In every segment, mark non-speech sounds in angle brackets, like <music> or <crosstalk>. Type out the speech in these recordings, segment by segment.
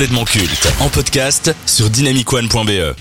complètement culte en podcast sur dynamicone.be.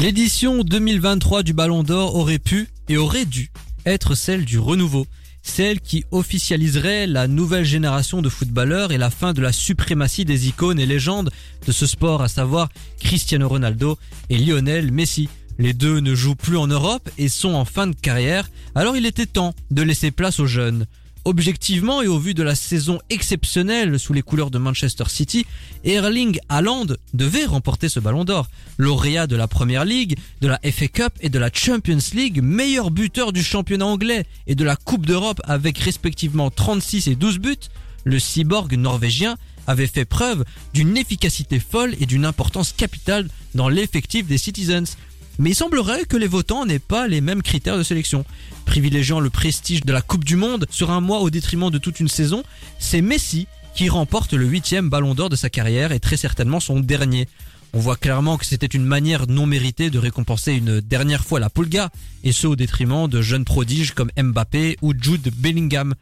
L'édition 2023 du Ballon d'Or aurait pu et aurait dû être celle du renouveau, celle qui officialiserait la nouvelle génération de footballeurs et la fin de la suprématie des icônes et légendes de ce sport, à savoir Cristiano Ronaldo et Lionel Messi. Les deux ne jouent plus en Europe et sont en fin de carrière, alors il était temps de laisser place aux jeunes. Objectivement et au vu de la saison exceptionnelle sous les couleurs de Manchester City, Erling Haaland devait remporter ce ballon d'or. Lauréat de la Première League, de la FA Cup et de la Champions League, meilleur buteur du championnat anglais et de la Coupe d'Europe avec respectivement 36 et 12 buts, le cyborg norvégien avait fait preuve d'une efficacité folle et d'une importance capitale dans l'effectif des Citizens. Mais il semblerait que les votants n'aient pas les mêmes critères de sélection. Privilégiant le prestige de la Coupe du Monde sur un mois au détriment de toute une saison, c'est Messi qui remporte le huitième ballon d'or de sa carrière et très certainement son dernier. On voit clairement que c'était une manière non méritée de récompenser une dernière fois la Pulga, et ce au détriment de jeunes prodiges comme Mbappé ou Jude Bellingham.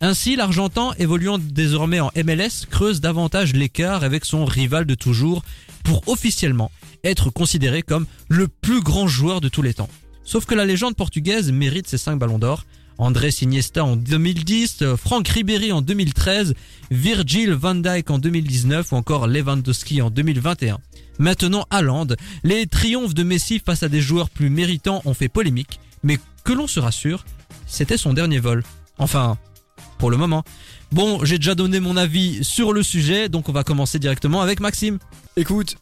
Ainsi, l'Argentin, évoluant désormais en MLS, creuse davantage l'écart avec son rival de toujours pour officiellement être considéré comme le plus grand joueur de tous les temps. Sauf que la légende portugaise mérite ses 5 ballons d'or. André Iniesta en 2010, Franck Ribéry en 2013, Virgil van Dijk en 2019 ou encore Lewandowski en 2021. Maintenant Haaland, les triomphes de Messi face à des joueurs plus méritants ont fait polémique, mais que l'on se rassure, c'était son dernier vol. Enfin, pour le moment. Bon, j'ai déjà donné mon avis sur le sujet, donc on va commencer directement avec Maxime. Écoute,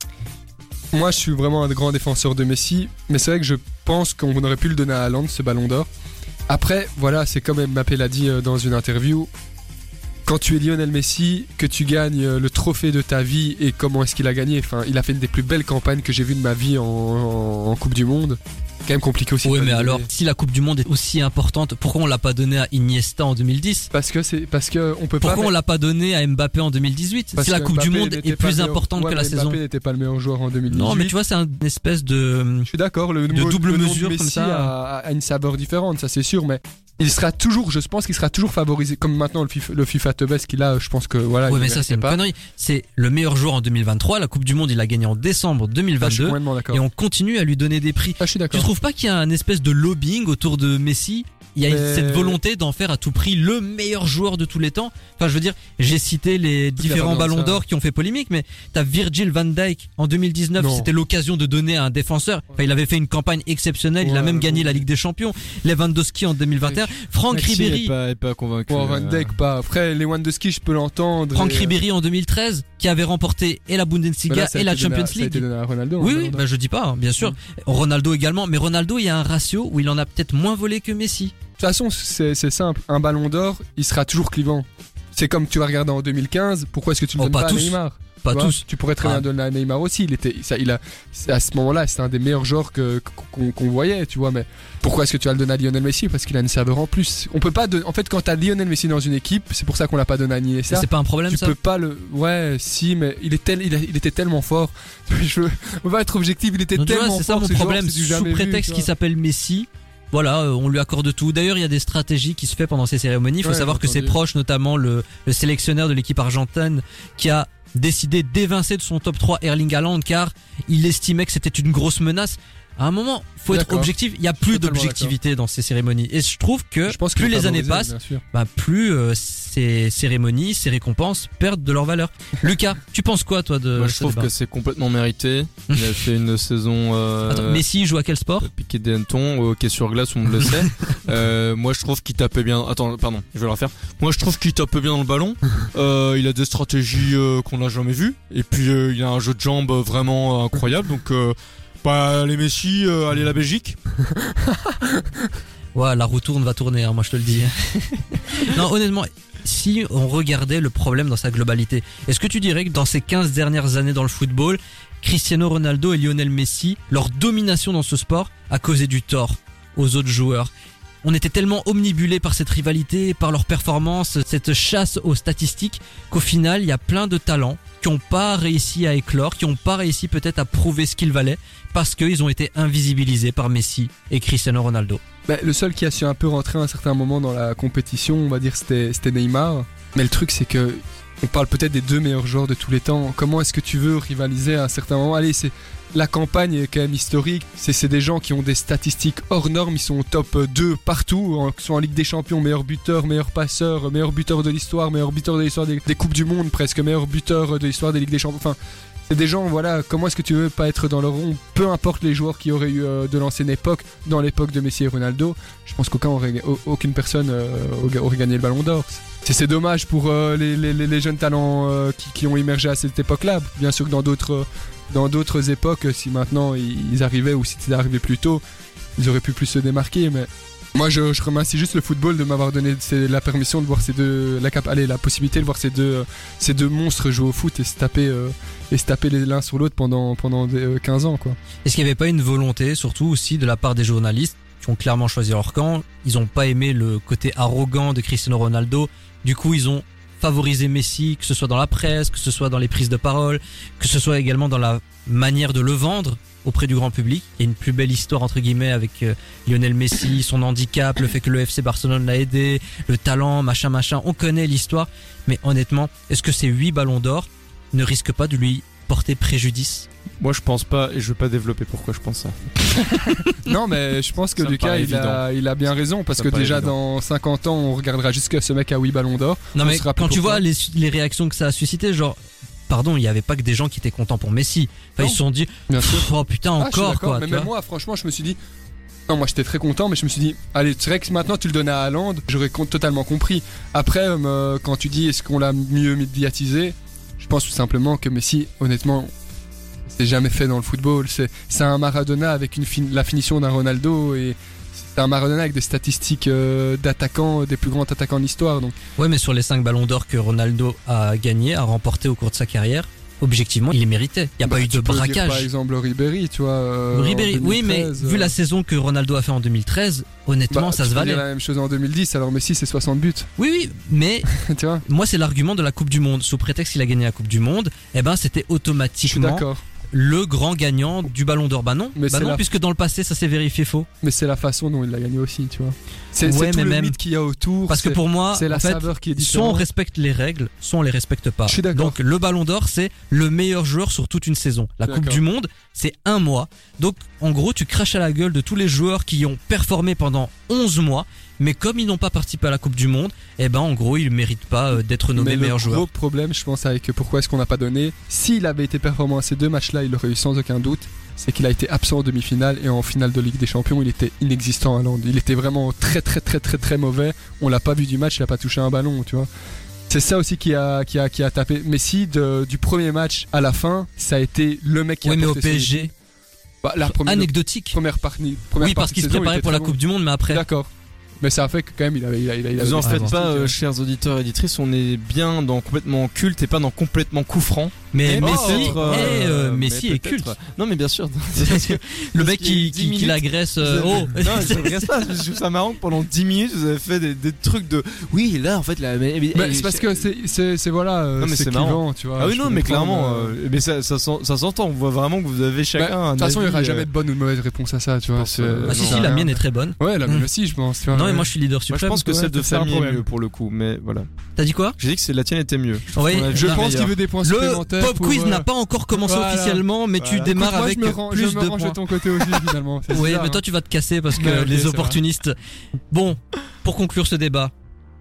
moi je suis vraiment un grand défenseur de Messi, mais c'est vrai que je pense qu'on aurait pu le donner à Haaland, ce ballon d'or. Après, voilà, c'est comme Mbappé l'a dit euh, dans une interview. Quand tu es Lionel Messi, que tu gagnes euh, le trophée de ta vie et comment est-ce qu'il a gagné, enfin, il a fait une des plus belles campagnes que j'ai vues de ma vie en, Coupe du Monde. Quand même compliqué aussi. Oui, mais alors, donner. si la Coupe du Monde est aussi importante, pourquoi on l'a pas donné à Iniesta en 2010 Parce que c'est parce que on peut Pourquoi pas. on l'a pas donné à Mbappé en 2018 parce Si la Coupe du Mbappé Monde est plus meilleur- importante Ouais, que la mais saison. Mbappé n'était pas le meilleur joueur en 2018. Non, mais tu vois, c'est un espèce de. Je suis d'accord, le, de double le mesure comme ça. A, a une saveur différente, ça c'est sûr, mais il sera toujours, je pense qu'il sera toujours favorisé, comme maintenant le FIFA, le FIFA qu'il a, je pense que voilà. Ouais, il mais ça, c'est une connerie. C'est le meilleur joueur en 2023. La Coupe du Monde, il a gagné en décembre Ah, je suis 2022. complètement d'accord. Et on continue à lui donner des prix. Ah, je suis Tu d'accord. trouves pas qu'il y a un espèce de lobbying autour de Messi il y a Mais- cette volonté d'en faire à tout prix le meilleur joueur de tous les temps. Enfin, je veux dire, j'ai cité les différents ballons d'or qui ont fait polémique, mais t'as Virgil van Dijk en 2019, Non. c'était l'occasion de donner à un défenseur. Enfin, il avait fait une campagne exceptionnelle, il a même gagné bon. la Ligue des Champions. Lewandowski en 2021, Franck Ribéry, est pas, est pas convaincu. Bon, Van euh, Dijk pas. Après, Lewandowski, je peux l'entendre. Franck et, euh, Ribéry en 2013, qui avait remporté et la Bundesliga là, et la à- Champions Ça a été League. Ronaldo. Oui, oui, bah je dis pas, hein, bien sûr. Ronaldo également, mais Ronaldo, il y a un ratio où il en a peut-être moins volé que Messi. De toute façon, c'est simple. Un ballon d'or, il sera toujours clivant. C'est comme tu vas regarder en 2015. Pourquoi est-ce que tu le Oh, donnes pas pas, à Neymar? Pas Tu tous. Tu pourrais très Ah. bien donner à Neymar aussi. Il était, ça, il a, à ce moment-là, c'est un des meilleurs joueurs que qu'on voyait, tu vois. Mais pourquoi est-ce que tu vas le donner à Lionel Messi? Parce qu'il a une serveur en plus. On peut pas. En fait, quand t'as Lionel Messi dans une équipe, c'est pour ça qu'on l'a pas donné à Iniesta. C'est pas un problème Tu ça? peux pas le. Ouais, si, mais il est tel, il, a- il était tellement fort. <laughs> Je on va être objectif. Il était vois, tellement c'est ça fort. mon ce problème. Sous prétexte qu'il s'appelle Messi, voilà, euh, on lui accorde tout. D'ailleurs, il y a des stratégies qui se fait pendant ces cérémonies. Il faut Ouais, savoir que ses proches, notamment le, le sélectionneur de l'équipe argentine, qui a décidé d'évincer de son top 3 Erling Haaland car il estimait que c'était une grosse menace. À un moment, faut être objectif. Il y a plus d'objectivité dans ces cérémonies. Et je trouve que Je pense qu'il plus les années passent, bah, plus euh, ces cérémonies, ces récompenses perdent de leur valeur. <laughs> Lucas, tu penses quoi toi de Moi, je trouve débat que c'est complètement mérité. Il a fait une saison euh, Attends, Messi joue à quel sport? Piqué des hannetons, au hockey sur glace, on le <laughs> sait. Euh, moi, je trouve qu'il tapait bien. Attends, pardon, je vais le refaire. Moi, je trouve qu'il tapait bien dans le ballon. Euh, il a des stratégies euh, qu'on n'a jamais vues. Et puis, euh, il a un jeu de jambes vraiment incroyable. Donc, bah, les Messi, euh, allez la Belgique. <laughs> Ouais, la roue tourne, va tourner, hein, moi je te le dis. <laughs> non, honnêtement, si on regardait le problème dans sa globalité, est-ce que tu dirais que dans ces 15 dernières années dans le football, Cristiano Ronaldo et Lionel Messi, leur domination dans ce sport a causé du tort aux autres joueurs? On était tellement omnibulés par cette rivalité, par leur performance, cette chasse aux statistiques, qu'au final, il y a plein de talents qui n'ont pas réussi à éclore, qui n'ont pas réussi peut-être à prouver ce qu'ils valaient, parce qu'ils ont été invisibilisés par Messi et Cristiano Ronaldo. Bah, le seul qui a su un peu rentrer à un certain moment dans la compétition, on va dire, c'était c'était Neymar. Mais le truc, c'est que on parle peut-être des deux meilleurs joueurs de tous les temps. Comment est-ce que tu veux rivaliser à un certain moment? Allez, c'est la campagne est quand même historique. C'est des gens qui ont des statistiques hors normes. Ils sont au top 2 partout. En, qu'ils soient en Ligue des Champions, meilleur buteur, meilleur passeur, meilleur buteur de l'histoire, meilleur buteur de l'histoire des, Coupes du Monde, presque meilleur buteur de l'histoire des Ligues des Champions. Enfin, c'est des gens, voilà, comment est-ce que tu veux pas être dans le rond? Peu importe les joueurs qui auraient eu euh, de l'ancienne époque, dans l'époque de Messi et Ronaldo, je pense qu'aucun aurait, au- aucune personne euh, aurait gagné le ballon d'or. C'est dommage pour euh, les, jeunes talents euh, qui, ont émergé à cette époque-là. Bien sûr que dans d'autres dans d'autres époques, si maintenant ils arrivaient ou si c'était arrivé plus tôt, ils auraient pu plus se démarquer. Mais moi, je, remercie juste le football de m'avoir donné la permission de voir ces deux, la, cap, allez, la possibilité de voir ces deux, euh, ces deux monstres jouer au foot et se taper, et se taper l'un sur l'autre pendant, pendant des, euh, 15 ans, quoi. Est-ce qu'il n'y avait pas une volonté, surtout aussi de la part des journalistes, qui ont clairement choisi leur camp Ils n'ont pas aimé le côté arrogant de Cristiano Ronaldo. Du coup, ils ont favorisé Messi, que ce soit dans la presse, que ce soit dans les prises de parole, que ce soit également dans la manière de le vendre auprès du grand public. Il y a une plus belle histoire entre guillemets avec euh, Lionel Messi, son handicap, le fait que le FC Barcelone l'a aidé, le talent, machin machin. On connaît l'histoire, mais honnêtement, est-ce que ces huit ballons d'or ne risquent pas de lui porter préjudice Moi, je pense pas, et je vais pas développer pourquoi je pense ça. <laughs> non, mais je pense que Ça Lucas, il a, il a bien raison, parce Ça que déjà évident. dans 50 ans, on regardera jusqu'à ce mec à 8 ballons d'or. Non On mais quand tu vois les, les réactions que ça a suscité, genre, pardon, il y avait pas que des gens qui étaient contents pour Messi. Enfin, Non. ils se sont dit, Bien sûr. Pff, oh putain, Ah, encore quoi. Mais même moi, franchement, je me suis dit. Non, moi j'étais très content, mais je me suis dit, allez, c'est vrai que maintenant tu le donnes à Haaland, j'aurais totalement compris. Après, euh, quand tu dis est-ce qu'on l'a mieux médiatisé, je pense tout simplement que Messi, honnêtement, c'est jamais fait dans le football. C'est un Maradona avec la finition d'un Ronaldo et c'est un Maradona avec des statistiques euh, d'attaquants, des plus grands attaquants de l'histoire. Ouais, mais sur les 5 ballons d'or que Ronaldo a gagné, a remporté au cours de sa carrière, objectivement, il les méritait. Il n'y a bah, pas eu de dire, braquage. par exemple, Ribéry, tu vois. euh, Ribéry, oui, mais 2013, vu euh, la saison que Ronaldo a fait en 2013, honnêtement, bah, ça se valait. la même chose en 2010, alors Messi c'est 60 buts, Oui, oui, mais <laughs> tu vois. moi, c'est l'argument de la Coupe du Monde. Sous prétexte qu'il a gagné la Coupe du Monde, eh ben, c'était automatiquement d'accord. Le grand gagnant du ballon d'or. Bah non, Mais bah non la- puisque dans le passé, ça s'est vérifié faux. Mais c'est la façon dont il l'a gagné aussi, tu vois. C'est Ouais, tout mais le même- mythe qu'il y a autour. Parce que pour moi, c'est la en fait, saveur qui est soit on respecte les règles, soit on les respecte pas. Je suis. Donc le ballon d'or, c'est le meilleur joueur sur toute une saison. La Coupe du Monde, c'est un mois. Donc en gros, tu craches à la gueule de tous les joueurs qui ont performé pendant 11 mois. Mais comme ils n'ont pas participé à la Coupe du Monde, eh ben en gros, ils méritent pas euh, d'être nommés Mais le meilleurs gros joueurs. problème, je pense, avec pourquoi est-ce qu'on n'a pas donné. S'il avait été performant à ces deux matchs-là, il aurait eu sans aucun doute. C'est qu'il a été absent en demi-finale et en finale de Ligue des Champions, il était inexistant à Londres. Il était vraiment très très très très très mauvais. On l'a pas vu du match, il a pas touché un ballon, tu vois. C'est ça aussi qui a, qui a, qui a tapé. Messi, de- du premier match à la fin, ça a été le mec qui Oui, a mais au son PSG. Bah, la première, anecdotique. première partie. Première Oui, parce qu'il se préparait pour la Coupe du Monde, mais après. D'accord. Mais ça a fait que quand même, il avait. Il a, il a, il Vous en faites pas, euh, euh, chers auditeurs et auditrices, on est bien dans complètement culte et pas dans complètement coup franc. Mais Et Messi, euh, eh, euh, mais Messi est culte. Non, mais bien sûr. <laughs> <laughs> Parce que le mec qui, 10 qui, l'agresse. euh, oh Non, je regrette pas. Je trouve ça marrant que pendant 10 minutes, vous avez fait des, des trucs de. Oui, là, en fait, la. Mais, mais- Bah, c'est parce que c'est, voilà, euh, Non, mais c'est clivant, tu vois. Ah oui, non, mais clairement. euh, euh, mais ça, ça, s'en- ça s'entend. On voit vraiment que vous avez bah, chacun De toute façon, il n'y aura jamais euh, de bonne ou de mauvaise réponse à ça, tu vois. euh, Ah si, si, la mienne est très bonne. Ouais, la mienne Mm. aussi, je pense. Non, mais moi je suis leader Moi, je suprême. pense que ouais, celle de famille est mieux pour le coup, mais voilà. T'as dit quoi J'ai dit que c'est la tienne était mieux. Je Oui, pense qu'il veut des points Le supplémentaires. pop pour, quiz euh, n'a pas encore commencé voilà. officiellement, mais tu démarres écoute, moi, avec je me, rends- plus je me de range points. de ton côté aussi, finalement. Oui, bizarre, mais hein. toi tu vas te casser parce que Ouais, les opportunistes. Bon, pour conclure ce débat,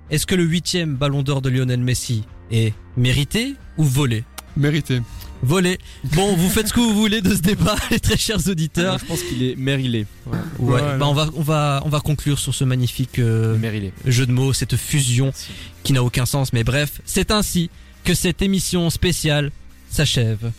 est-ce que le huitième Ballon d'Or de Lionel Messi est mérité ou volé? Mérité. Volé. Bon, vous faites ce que vous voulez de ce débat, <laughs> les très chers auditeurs. je pense qu'il est mérilé. Ouais, Voilà. bah on va on va on va conclure sur ce magnifique euh, Mérilé. jeu de mots, cette fusion qui n'a aucun sens. Mais bref, c'est ainsi que cette émission spéciale s'achève.